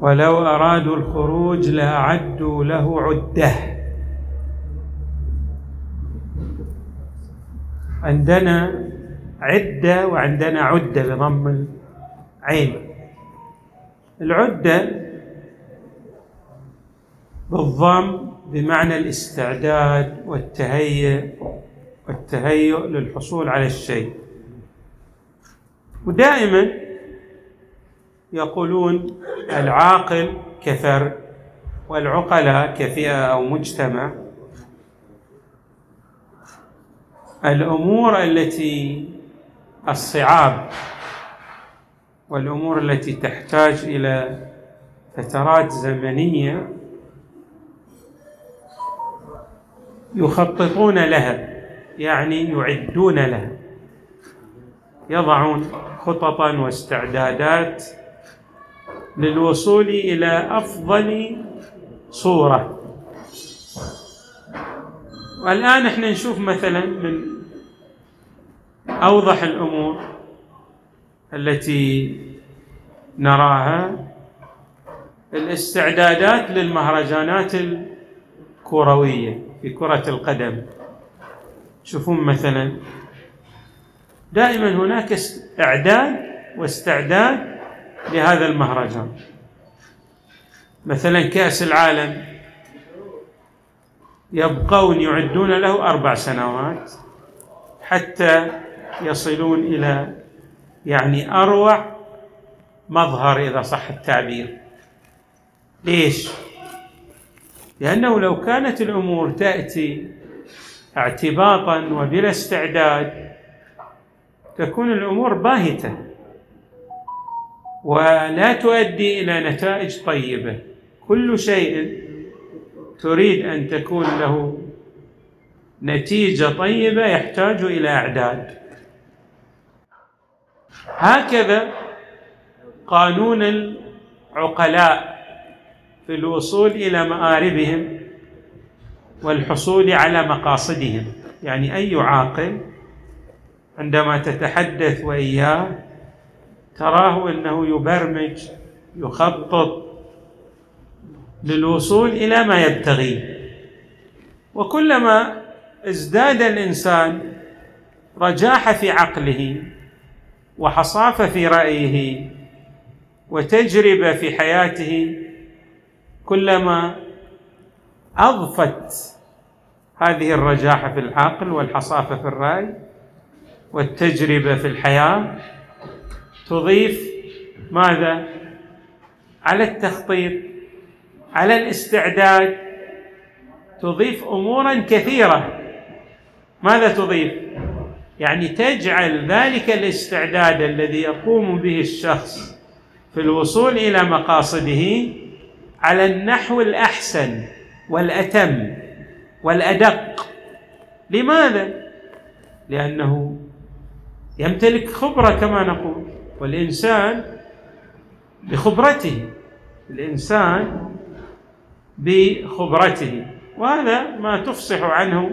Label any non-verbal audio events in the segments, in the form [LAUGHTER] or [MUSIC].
ولو أرادوا الخروج لأعدوا له عدة. عندنا عدة وعندنا عدة بضم العين. العدة بالضم بمعنى الاستعداد والتهيئ والتهيؤ للحصول على الشيء. ودائما يقولون العاقل كفرد والعقلاء كفئة أو مجتمع. الأمور التي الصعاب والأمور التي تحتاج إلى فترات زمنية يخططون لها يعني يعدون لها يضعون خططا واستعدادات للوصول إلى أفضل صورة. والآن إحنا نشوف مثلا من أوضح الأمور التي نراها. الاستعدادات للمهرجانات الكروية في كرة القدم. تشوفون مثلا. دائما هناك إعداد واستعداد لهذا المهرجان. مثلا كأس العالم يبقون يعدون له أربع سنوات حتى يصلون إلى يعني أروع مظهر إذا صح التعبير. ليش؟ لأنه لو كانت الأمور تأتي اعتباطا وبلا استعداد تكون الأمور باهتة. ولا تؤدي إلى نتائج طيبة. كل شيء تريد أن تكون له نتيجة طيبة يحتاج إلى إعداد. هكذا قانون العقلاء في الوصول إلى مآربهم والحصول على مقاصدهم. يعني أي عاقل عندما تتحدث وإياه تراه إنه يبرمج يخطط للوصول إلى ما يبتغيه وكلما ازداد الإنسان رجاحه في عقله وحصافه في رأيه وتجربة في حياته كلما أضفت هذه الرجاحه في العقل والحصافة في الرأي والتجربة في الحياة تضيف ماذا؟ على التخطيط على الاستعداد. تضيف أمورا كثيرة. ماذا تضيف؟ يعني تجعل ذلك الاستعداد الذي يقوم به الشخص في الوصول إلى مقاصده على النحو الأحسن والأتم والأدق. لماذا؟ لأنه يمتلك خبرة كما نقول. والإنسان بخبرته الإنسان بخبرته. وهذا ما تفصح عنه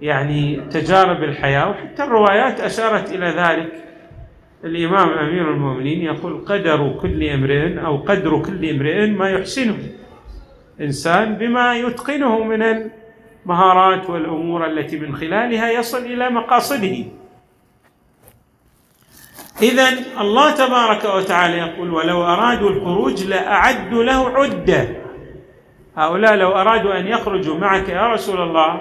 يعني تجارب الحياة. وحتى الروايات أشارت إلى ذلك. الإمام أمير المؤمنين يقول قدر كل امرئ أو قدر كل امرئ ما يحسنه إنسان بما يتقنه من المهارات والأمور التي من خلالها يصل إلى مقاصده. إذا الله تبارك وتعالى يقول ولو أرادوا الخروج لأعدوا له عدة. هؤلاء لو أرادوا أن يخرجوا معك يا رسول الله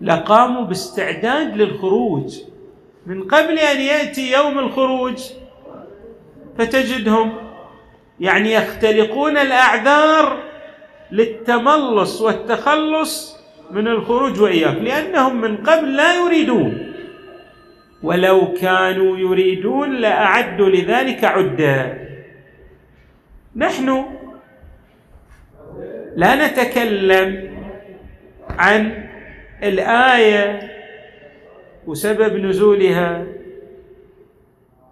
لقاموا باستعداد للخروج. من قبل أن يأتي يوم الخروج فتجدهم يعني يختلقون الأعذار للتملص والتخلص من الخروج وإياك لأنهم من قبل لا يريدون. ولو كانوا يريدون لأعدوا لذلك عدة. نحن لا نتكلم عن الآية وسبب نزولها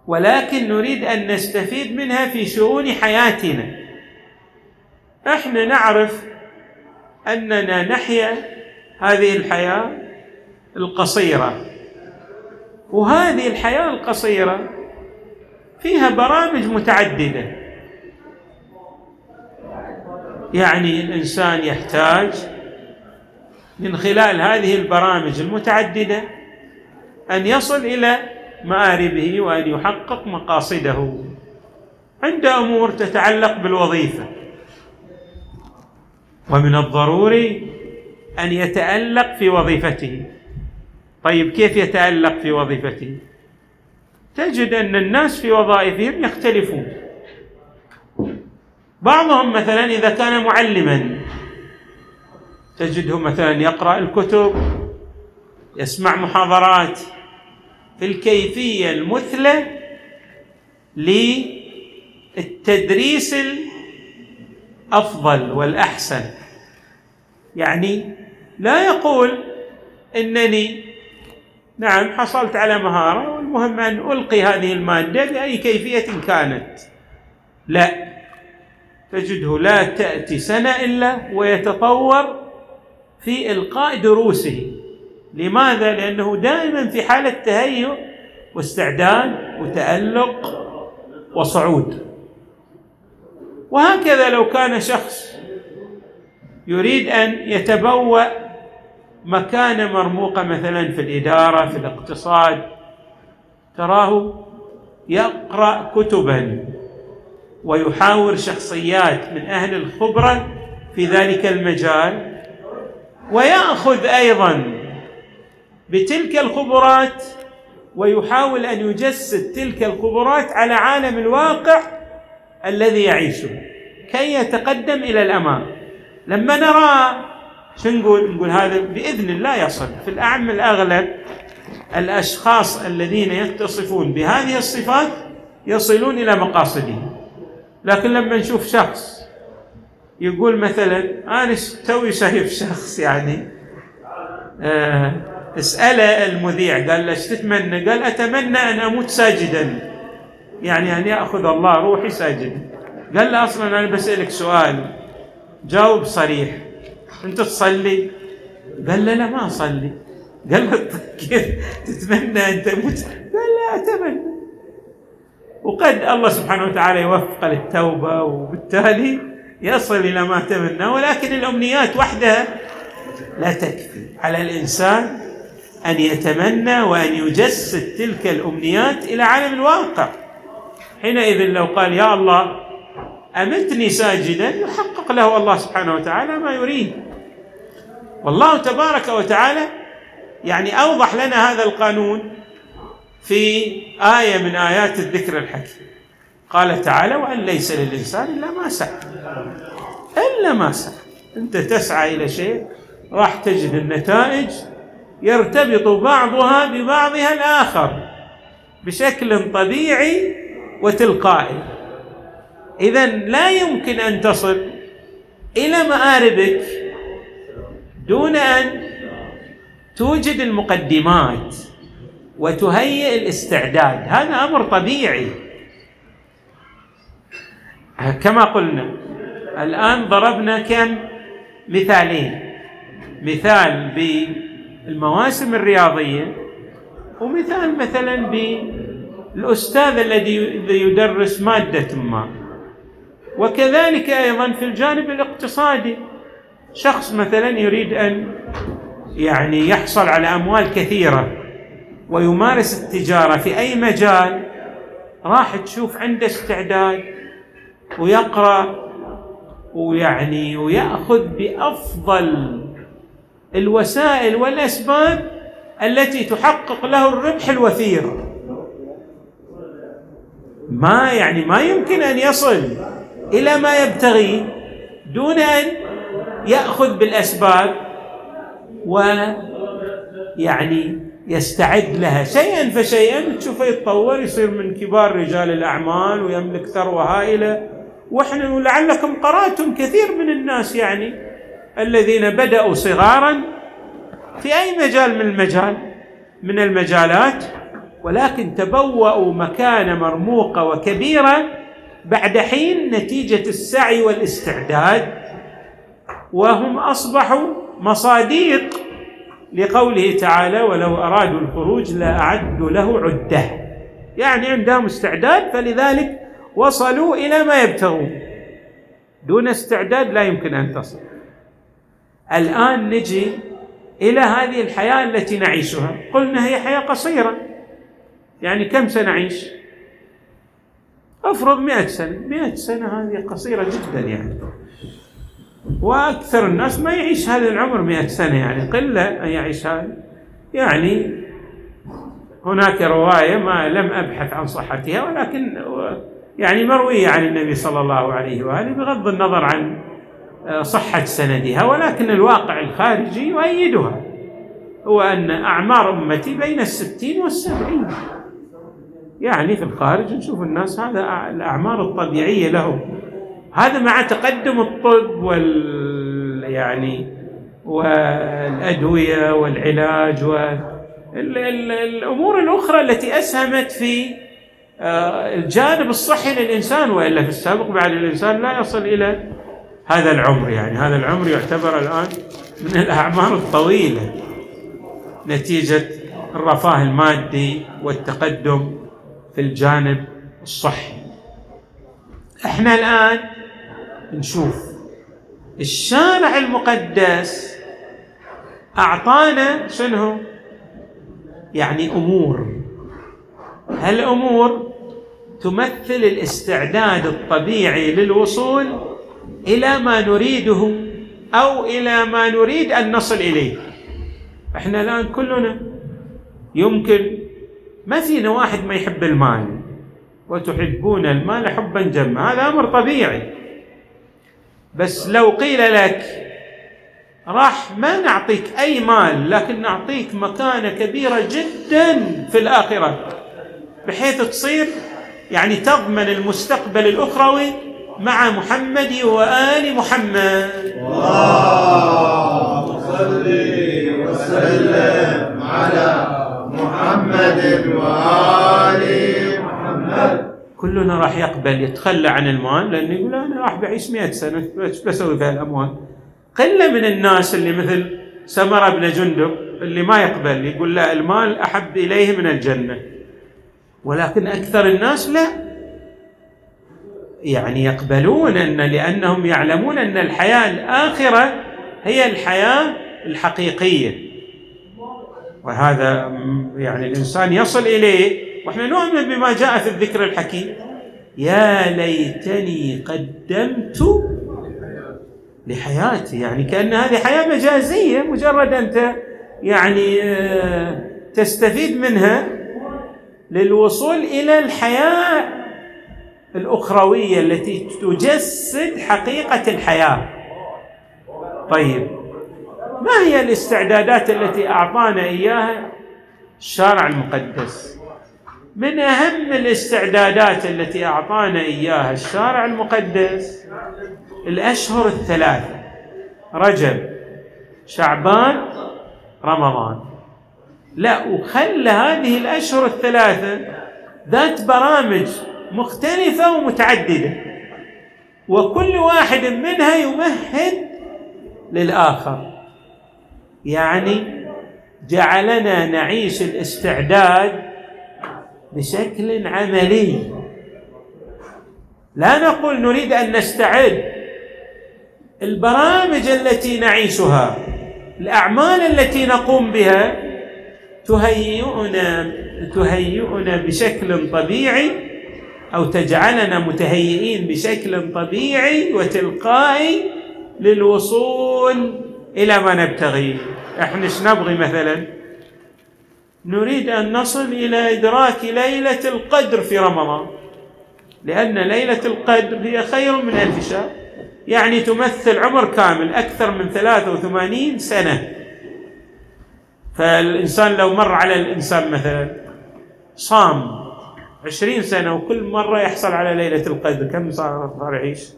ولكن نريد أن نستفيد منها في شؤون حياتنا. إحنا نعرف أننا نحيا هذه الحياة القصيرة. وهذه الحياة القصيرة فيها برامج متعددة. يعني الإنسان يحتاج من خلال هذه البرامج المتعددة أن يصل إلى مآربه وأن يحقق مقاصده. عند أمور تتعلق بالوظيفة. ومن الضروري أن يتألق في وظيفته. طيب كيف يتألق في وظيفته؟ تجد أن الناس في وظائفهم يختلفون. بعضهم مثلا إذا كان معلما تجده مثلا يقرأ الكتب يسمع محاضرات. في الكيفية المثلى للتدريس الأفضل والأحسن. يعني لا يقول إنني نعم حصلت على مهارة والمهم أن ألقي هذه المادة بأي كيفية كانت. لا تجده لا تأتي سنة إلا ويتطور في إلقاء دروسه. لماذا؟ لأنه دائما في حالة تهيؤ واستعداد وتألق وصعود. وهكذا لو كان شخص يريد أن يتبوأ مكانه مرموقه مثلا في الإدارة في الاقتصاد. تراه يقرأ كتبا ويحاور شخصيات من أهل الخبرة في ذلك المجال. ويأخذ أيضا بتلك الخبرات ويحاول أن يجسد تلك الخبرات على عالم الواقع الذي يعيشه. كي يتقدم إلى الأمام. لما نرى شو نقول؟ نقول هذا بإذن الله يصل. في الأعم الأغلب الأشخاص الذين يتصفون بهذه الصفات يصلون إلى مقاصدهم. لكن لما نشوف شخص يقول مثلا أنا توي شايف شخص يعني آه اسأله المذيع قال له إيش تتمنى؟ قال أتمنى أن أموت ساجدا. يعني أن يأخذ الله روحي ساجدا. قال له أصلا أنا بسألك سؤال جاوب صريح. انت تصلي؟ قال له لا ما أصلي. قال له كيف تتمنى أن تموت؟ قال لا أتمنى. وقد الله سبحانه وتعالى يوفق للتوبة وبالتالي يصل إلى ما تمنى ولكن الأمنيات وحدها لا تكفي. على الإنسان أن يتمنى وأن يجسد تلك الأمنيات إلى عالم الواقع. حينئذ لو قال يا الله أمتني ساجدا؟ يحقق له الله سبحانه وتعالى ما يريد. والله تبارك وتعالى يعني أوضح لنا هذا القانون في آية من آيات الذكر الحكيم. قال تعالى وأن ليس للإنسان إلا ما سعى. إلا ما سعى. أنت تسعى إلى شيء راح تجد النتائج يرتبط بعضها ببعضها الآخر بشكل طبيعي وتلقائي. اذا لا يمكن أن تصل إلى مآربك دون أن توجد المقدمات وتهيئ الاستعداد. هذا أمر طبيعي. كما قلنا الآن ضربنا كم مثالين. مثال بالمواسم الرياضية ومثال مثلا بالأستاذ الذي يدرس مادة ما. وكذلك أيضا في الجانب الاقتصادي. شخص مثلا يريد أن يعني يحصل على أموال كثيرة ويمارس التجارة في أي مجال راح تشوف عنده استعداد ويقرأ ويعني ويأخذ بأفضل الوسائل والأسباب التي تحقق له الربح الوثير. ما يعني ما يمكن أن يصل إلى ما يبتغي دون أن يأخذ بالأسباب ويعني يستعد لها. شيئا فشيئا تشوفه يتطور يصير من كبار رجال الأعمال ويملك ثروة هائلة. وإحنا لعلكم قرأتم كثير من الناس يعني الذين بدأوا صغارا في أي مجال من المجال؟ من المجالات. ولكن تبوأوا مكانة مرموقة وكبيرة بعد حين نتيجة السعي والاستعداد. وهم أصبحوا مصاديق لقوله تعالى ولو أرادوا الخروج لأعدوا له عدة يعني عندهم استعداد فلذلك وصلوا إلى ما يبتغون. دون استعداد لا يمكن أن تصل. الآن نجي إلى هذه الحياة التي نعيشها. قلنا هي حياة قصيرة. يعني كم سنعيش افرض مئة سنة. مئة سنة هذه قصيرة جدا يعني. وأكثر الناس ما يعيش هذا العمر مئة سنة يعني أن يعيش هذا. يعني هناك رواية ما لم أبحث عن صحتها ولكن يعني مروية عن النبي صلى الله عليه وآله بغض النظر عن صحة سندها ولكن الواقع الخارجي يؤيدها. هو أن أعمار أمتي بين الستين والسبعين. يعني في الخارج نشوف الناس هذا الأعمار الطبيعية لهم. هذا مع تقدم الطب وال يعني والأدوية والعلاج والأمور الأخرى التي أسهمت في آه، الجانب الصحي للإنسان وإلا في السابق بعد الإنسان لا يصل إلى هذا العمر يعني. هذا العمر يعتبر الآن من الأعمار الطويلة نتيجة الرفاه المادي والتقدم في الجانب الصحي. إحنا الآن نشوف. الشارع المقدس أعطانا شنو؟ يعني أمور. هالامور تمثل الاستعداد الطبيعي للوصول إلى ما نريده أو إلى ما نريد أن نصل إليه؟ إحنا الآن كلنا يمكن ما فينا واحد ما يحب المال وتحبون المال حبا جما. هذا أمر طبيعي. بس لو قيل لك راح ما نعطيك أي مال لكن نعطيك مكانة كبيرة جدا في الآخرة. بحيث تصير يعني تضمن المستقبل الأخروي مع محمد وآل محمد. اللهم صل وسلم على محمد وآل محمد. كلنا راح يقبل يتخلى عن المال لأنه يقول أنا راح بعيش مئة سنة إيش بسوي في الأموال. قلة من الناس اللي مثل سمرة بن جندب اللي ما يقبل يقول لا المال أحب إليه من الجنة. ولكن أكثر الناس لا. يعني يقبلون أن لأنهم يعلمون أن الحياة الآخرة هي الحياة الحقيقية. وهذا يعني الإنسان يصل إليه وإحنا نؤمن بما جاء في الذكر الحكيم. يا ليتني قدمت لحياتي. يعني كأن هذه حياة مجازية مجرد انت يعني آه، تستفيد منها للوصول إلى الحياة الأخروية التي تجسد حقيقة الحياة. طيب ما هي الاستعدادات التي أعطانا إياها؟ الشارع المقدس. من أهم الاستعدادات التي أعطانا إياها الشارع المقدس الأشهر الثلاثة رجب شعبان رمضان. لا وخلى هذه الأشهر الثلاثة ذات برامج مختلفة ومتعددة وكل واحد منها يمهد للآخر. يعني جعلنا نعيش الاستعداد بشكل عملي. لا نقول نريد أن نستعد. البرامج التي نعيشها الأعمال التي نقوم بها تهيئنا تهيئنا بشكل طبيعي أو تجعلنا متهيئين بشكل طبيعي وتلقائي للوصول إلى ما نبتغي. إحنا إيش نبغي مثلا؟ نريد أن نصل إلى إدراك ليلة القدر في رمضان. لأن ليلة القدر هي خير من ألف شهر. يعني تمثل عمر كامل أكثر من 83 سنة. فالإنسان لو مر على الإنسان مثلا صام عشرين سنة وكل مرة يحصل على ليلة القدر كم صار يعيش؟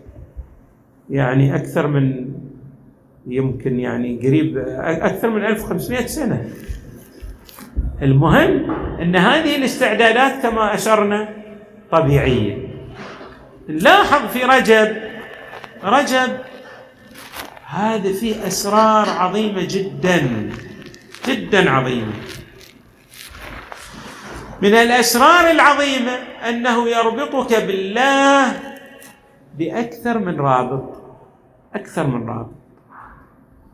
يعني أكثر من يمكن يعني قريب أكثر من 1500 سنة. المهم أن هذه الاستعدادات كما أشرنا طبيعية. نلاحظ في رجب رجب هذا فيه أسرار عظيمة جدا جدا عظيمة. من الأسرار العظيمة أنه يربطك بالله بأكثر من رابط أكثر من رابط.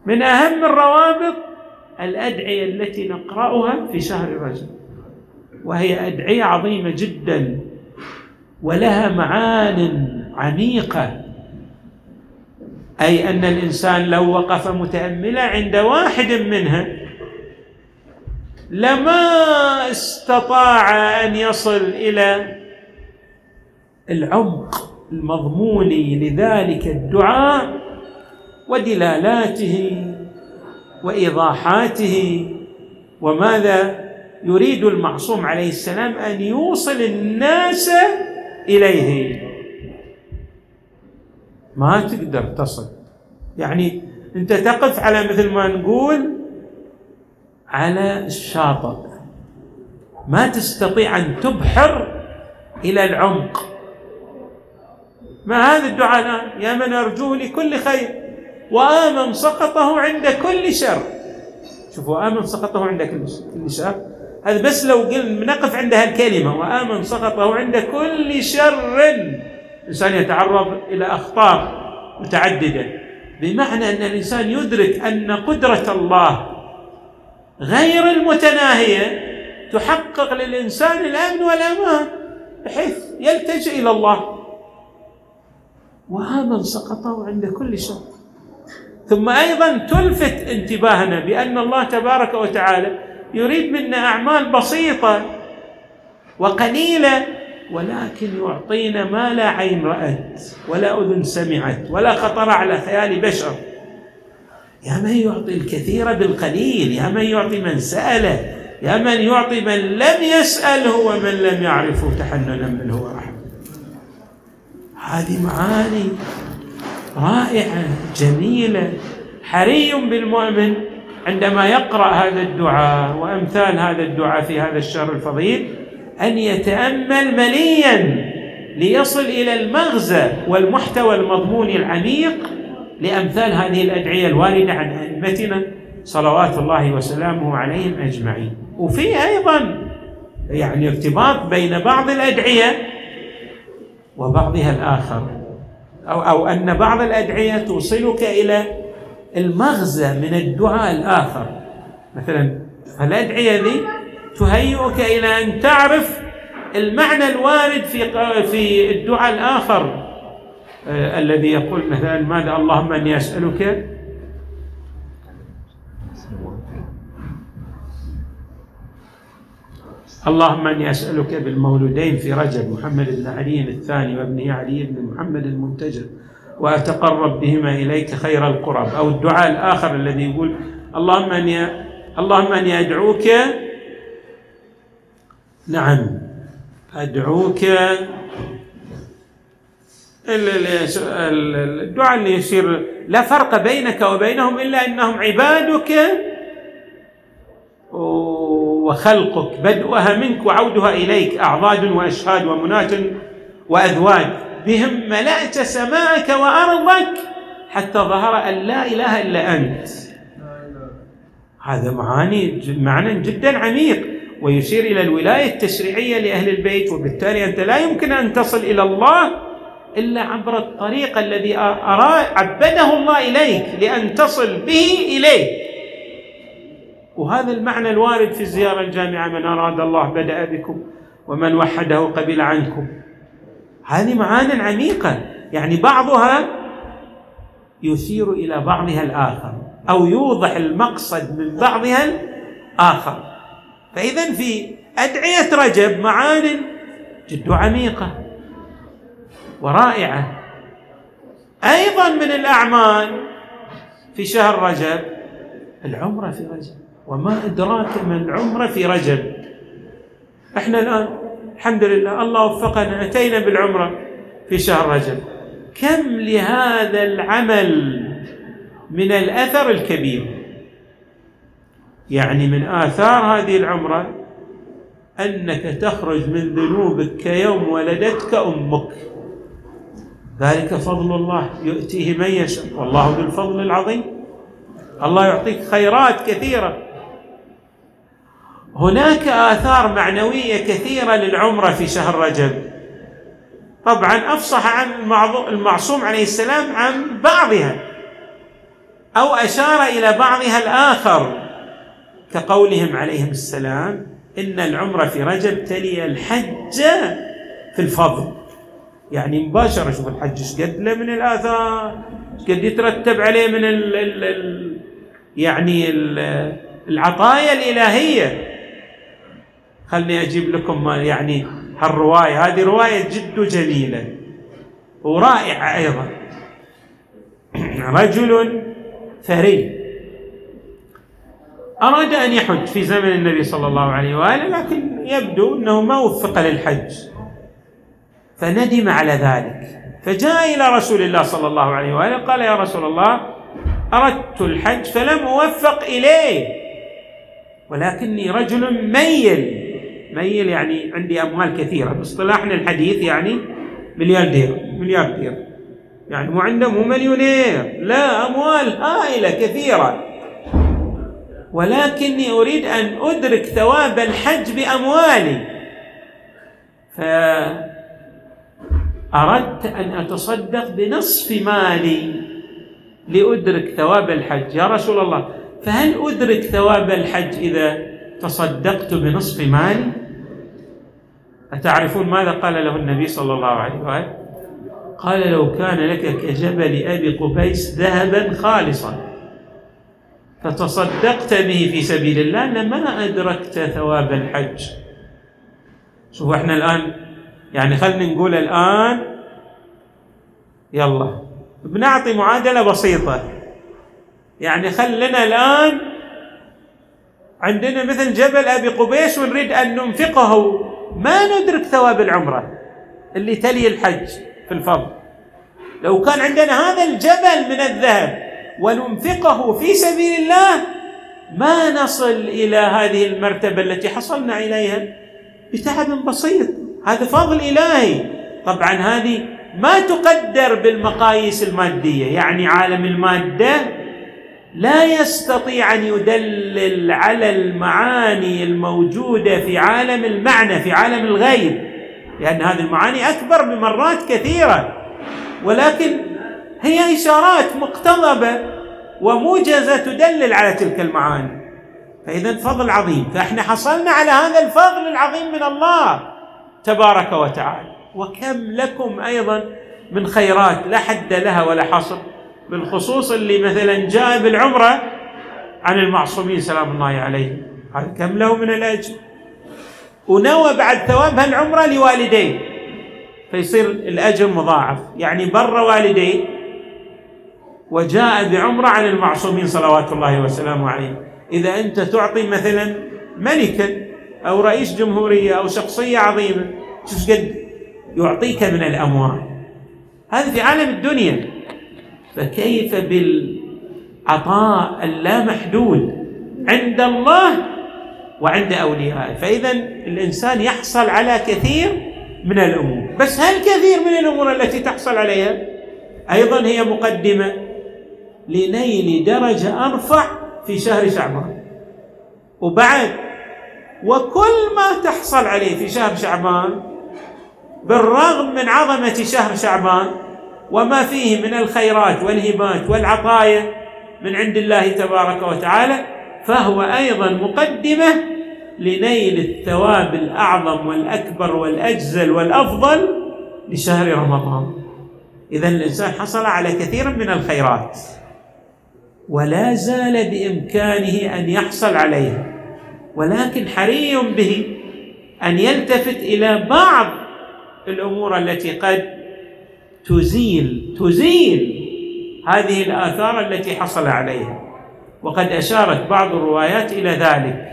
من أهم الروابط الأدعية التي نقرأها في شهر رجب وهي أدعية عظيمة جدا ولها معان عميقة. أي أن الإنسان لو وقف متأملا عند واحد منها لما استطاع أن يصل إلى العمق المضموني لذلك الدعاء ودلالاته وإيضاحاته وماذا يريد المعصوم عليه السلام أن يوصل الناس إليه. ما تقدر تصل. يعني أنت تقف على مثل ما نقول على الشاطئ. ما تستطيع أن تبحر إلى العمق. ما هذا الدعاء الآن؟ يا من أرجوه لكل خير. وآمن سقطه عند كل شر. شوفوا آمن سقطه عند كل شر. هذا بس لو قلنا نقف عند هالكلمة. وآمن سقطه عند كل شر. الإنسان يتعرض إلى اخطار متعددة بمعنى أن الإنسان يدرك أن قدرة الله غير المتناهية تحقق للإنسان الأمن والأمان بحيث يلتجئ إلى الله. وآمن سقطه عند كل شر. ثم أيضا تلفت انتباهنا بأن الله تبارك وتعالى يريد منا أعمال بسيطة وقليلة ولكن يعطينا ما لا عين رأت ولا أذن سمعت ولا خطر على خيال بشر. يا من يعطي الكثير بالقليل؟ يا من يعطي من سأله؟ يا من يعطي من لم يسأله؟ ومن لم يعرفه تحننا منه ورحمة هذه معاني رائعة جميلة حري بالمؤمن عندما يقرأ هذا الدعاء وأمثال هذا الدعاء في هذا الشهر الفضيل أن يتأمل مليا ليصل إلى المغزى والمحتوى المضموني العميق لأمثال هذه الأدعية الواردة عن أئمتنا صلوات الله وسلامه عليهم أجمعين. وفي أيضا يعني ارتباط بين بعض الأدعية وبعضها الآخر. أو أو أن بعض الأدعية توصلك إلى المغزى من الدعاء الآخر. مثلا الادعيه ذي تهيئك إلى أن تعرف المعنى الوارد في في الدعاء الآخر آه الذي يقول مثلا ماذا اللهم أني أسألك اللهم إني أسألك بالمولودين في رجب محمد بن علي الثاني وابنه علي بن محمد المنتجب وأتقرب بهما إليك خير القرب أو الدعاء الآخر الذي يقول اللهم إني اللهم إني أدعوك نعم أدعوك الدعاء اللي يصير لا فرق بينك وبينهم إلا أنهم عبادك وخلقك بدؤها منك وعودها إليك أعضاد وأشهاد ومنات وأذواج. بهم ملأت سماءك وأرضك حتى ظهر أن لا إله إلا أنت. هذا معاني معنى جدا عميق ويشير إلى الولاية التشريعية لأهل البيت وبالتالي أنت لا يمكن أن تصل إلى الله إلا عبر الطريق الذي عبده الله إليك لأن تصل به إليه. وهذا المعنى الوارد في الزيارة الجامعة من أراد الله بدأ بكم ومن وحده قبل عنكم. هذه معان عميقة. يعني بعضها يشير إلى بعضها الآخر أو يوضح المقصد من بعضها الآخر. فإذا في أدعية رجب معان جد عميقة ورائعة. أيضا من الأعمال في شهر رجب العمرة في رجب. وما أدراك ما العمرة في رجب. إحنا الآن الحمد لله الله وفقنا أتينا بالعمرة في شهر رجب. كم لهذا العمل من الأثر الكبير؟ يعني من آثار هذه العمرة أنك تخرج من ذنوبك كيوم ولدتك أمك. ذلك فضل الله يؤتيه من يشاء. والله ذو الفضل العظيم. الله يعطيك خيرات كثيرة. هناك آثار معنوية كثيرة للعمرة في شهر رجب. طبعا أفصح عن المعصوم عليه السلام عن بعضها أو أشار إلى بعضها الآخر كقولهم عليهم السلام إن العمرة في رجب تلي الحج في الفضل. يعني مباشرة شوف الحج إيش قد له من الآثار إيش قد يترتب عليه من ال ال ال يعني ال العطايا الإلهية. خلني أجيب لكم يعني هالرواية؟ هذه رواية جد جميلة ورائعة أيضا. [CLEARS THROAT] رجل ثري. أراد أن يحج في زمن النبي صلى الله عليه وآله لكن يبدو أنه ما وفق للحج. فندم على ذلك. فجاء إلى رسول الله صلى الله عليه وآله قال يا رسول الله أردت الحج فلم أوفق إليه ولكني رجل ميل. ميل يعني عندي أموال كثيرة. باصطلاحنا الحديث يعني ملياردير ملياردير. يعني مو عنده مو مليونير. لا أموال هائلة كثيرة. ولكني أريد أن أدرك ثواب الحج بأموالي. فأردت أن أتصدق بنصف مالي لأدرك ثواب الحج. يا رسول الله فهل أدرك ثواب الحج إذا تصدقت بنصف مالي؟ أتعرفون ماذا قال له النبي صلى الله عليه وآله؟ قال لو كان لك كجبل أبي قبيس ذهبا خالصا. فتصدقت به في سبيل الله لما أدركت ثواب الحج. شوفوا إحنا الآن يعني خلينا نقول الآن يلا بنعطي معادلة بسيطة. يعني خلنا الآن عندنا مثل جبل أبي قبيس ونريد أن ننفقه. ما ندرك ثواب العمرة اللي تلي الحج في الفضل. لو كان عندنا هذا الجبل من الذهب وننفقه في سبيل الله ما نصل إلى هذه المرتبة التي حصلنا إليها؟ بتعب بسيط. هذا فضل إلهي. طبعا هذه ما تقدر بالمقاييس المادية يعني عالم المادة لا يستطيع أن يدلل على المعاني الموجودة في عالم المعنى في عالم الغيب لأن هذه المعاني أكبر بمرات كثيرة. ولكن هي إشارات مقتضبة وموجزة تدلل على تلك المعاني. فإذا فضل عظيم. فإحنا حصلنا على هذا الفضل العظيم من الله تبارك وتعالى. وكم لكم أيضا من خيرات لا حد لها ولا حصر. بالخصوص اللي مثلا جاء بالعمرة عن المعصومين سلام الله عليهم. هذا كم له من الأجر؟ ونوى بعد ثواب هالعمرة لوالديه. فيصير الأجر مضاعف. يعني بر والديه. وجاء بعمرة عن المعصومين صلوات الله وسلامه عليه إذا أنت تعطي مثلا ملكا أو رئيس جمهورية أو شخصية عظيمة شوف قد يعطيك من الأموال. هذا في عالم الدنيا. فكيف بالعطاء اللامحدود عند الله وعند أوليائه؟ فإذا الإنسان يحصل على كثير من الأمور. بس هل كثير من الأمور التي تحصل عليها أيضا هي مقدمة لنيل درجة أرفع في شهر شعبان؟ وبعد وكل ما تحصل عليه في شهر شعبان بالرغم من عظمة شهر شعبان وما فيه من الخيرات والهبات والعطايا من عند الله تبارك وتعالى فهو أيضا مقدمة لنيل الثواب الأعظم والأكبر والأجزل والأفضل لشهر رمضان. إذا الإنسان حصل على كثير من الخيرات ولا زال بإمكانه أن يحصل عليها ولكن حري به أن يلتفت إلى بعض الأمور التي قد تزيل تزيل هذه الآثار التي حصل عليها. وقد أشارت بعض الروايات إلى ذلك.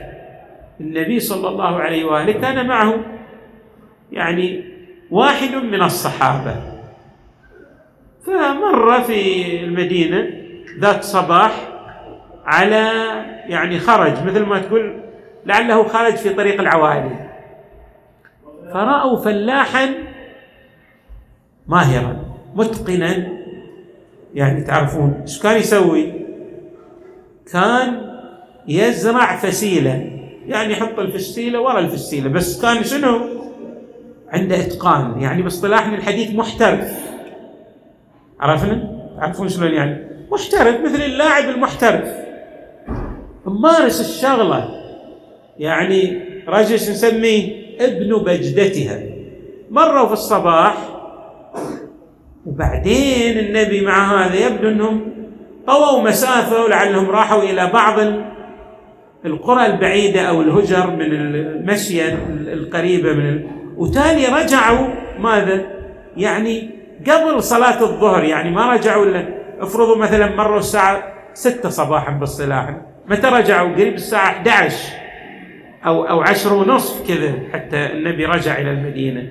النبي صلى الله عليه وآله كان معه يعني واحد من الصحابة. فمر في المدينة ذات صباح على يعني خرج مثل ما تقول لعله خرج في طريق العوالي. فرأوا فلاحا ماهرا متقنا. يعني تعرفون إيش كان يسوي؟ كان يزرع فسيلة. يعني يحط الفسيلة ورا الفسيلة. بس كان شنو؟ عنده إتقان. يعني باصطلاحنا الحديث محترف. عرفنا؟ تعرفون شلون يعني؟ محترف مثل اللاعب المحترف. ممارس الشغلة. يعني رجل نسميه؟ ابن بجدتها. مروا في الصباح. وبعدين النبي مع هذا يبدو إنهم طووا مسافة ولعلهم راحوا إلى بعض القرى البعيدة أو الهجر من المشية القريبة من وتالي رجعوا ماذا؟ يعني قبل صلاة الظهر يعني ما رجعوا إلا افرضوا مثلا مروا الساعة 6 صباحا بالصلاح متى رجعوا؟ قريب الساعة 11 أو أو 10 ونصف كذا حتى النبي رجع إلى المدينة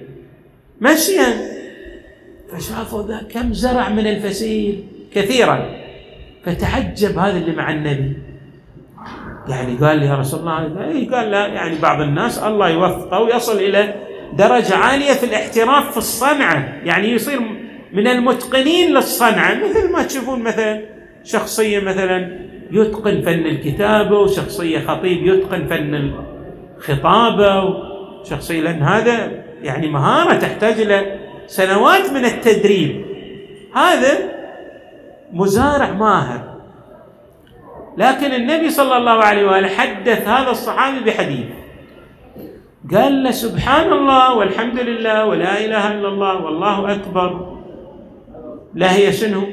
مشيا فشافوا ذا كم زرع من الفسيل كثيرا. فتعجب هذا اللي مع النبي. يعني قال لي يا رسول الله اي قال لا يعني بعض الناس الله يوفقه ويصل إلى درجة عالية في الاحتراف في الصنعة. يعني يصير من المتقنين للصنعة. مثل ما تشوفون مثلا شخصية مثلا يتقن فن الكتابة وشخصية خطيب يتقن فن الخطابة وشخصية لأن هذا يعني مهارة تحتاج إلى سنوات من التدريب. هذا مزارع ماهر. لكن النبي صلى الله عليه وآله حدث هذا الصحابي بحديث. قال له سبحان الله والحمد لله ولا إله إلا الله والله أكبر. لا هي شنو؟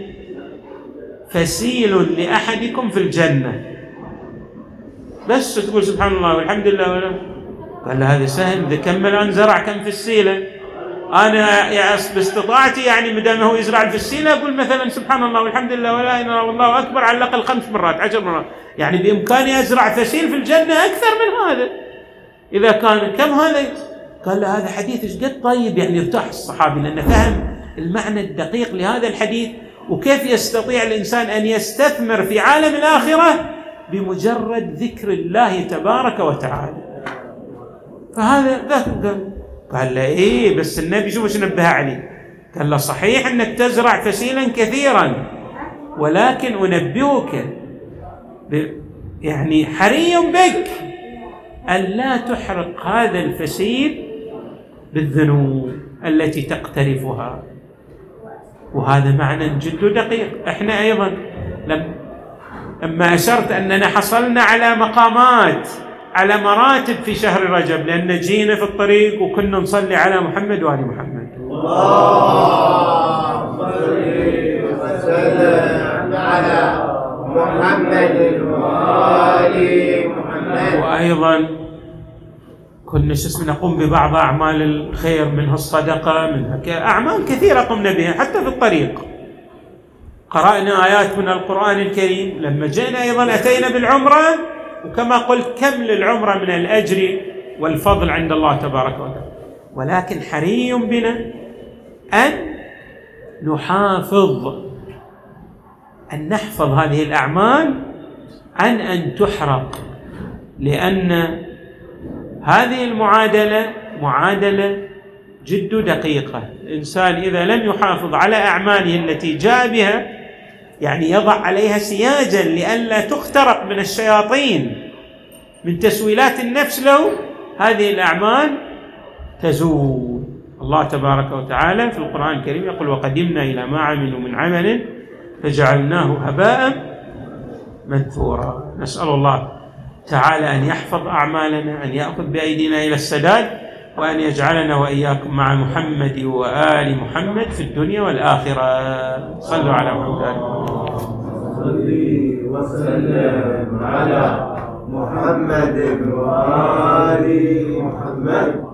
فسيل لأحدكم في الجنة. بس تقول سبحان الله والحمد لله ولا قال له هذا سهل إذا كمل عن زرع كم فسيله أنا باستطاعتي يعني ما دام هو يزرع الفسيله أقول مثلا سبحان الله والحمد لله ولا إله إلا الله والله أكبر على الأقل خمس مرات عشر مرات. يعني بإمكاني أزرع فسيل في الجنة أكثر من هذا. إذا كان كم هذا؟ قال له هذا حديث إيش قد طيب؟ يعني ارتاح الصحابي لأنه فهم المعنى الدقيق لهذا الحديث وكيف يستطيع الإنسان أن يستثمر في عالم الآخرة بمجرد ذكر الله تبارك وتعالى. فهذا ذاك قال له إيه بس النبي شوف إيش نبه عليه قال له صحيح أنك تزرع فسيلا كثيرا ولكن انبهك يعني حري بك ألا تحرق هذا الفسيل بالذنوب التي تقترفها. وهذا معنى جد دقيق إحنا أيضا لما أشرت أننا حصلنا على مقامات على مراتب في شهر رجب لأن جينا في الطريق وكنا نصلي على محمد وآل محمد. اللهم صل وسلم على محمد وآل محمد وأيضا كنا شو اسمه نقوم ببعض أعمال الخير منها الصدقة منها أعمال كثيرة قمنا بها حتى في الطريق. قرأنا آيات من القرآن الكريم لما جئنا أيضا أتينا بالعمرة وكما قلت كم للعمرة من الأجر والفضل عند الله تبارك وتعالى. ولكن حري بنا أن نحافظ أن نحفظ هذه الأعمال عن أن تحرق. لأن هذه المعادلة معادلة جد دقيقة. الإنسان إذا لم يحافظ على أعماله التي جاء بها يعني يضع عليها سياجا لئلا تخترق من الشياطين. من تسويلات النفس له هذه الأعمال تزول. الله تبارك وتعالى في القرآن الكريم يقول وقدمنا إلى ما عملوا من عمل فجعلناه هباء منثورا. نسأل الله تعالى أن يحفظ أعمالنا أن يأخذ بأيدينا إلى السداد. وأن يجعلنا وإياكم مع محمد وآل محمد في الدنيا والآخرة. صلوا على محمد. صلي وسلم على محمد وآل محمد.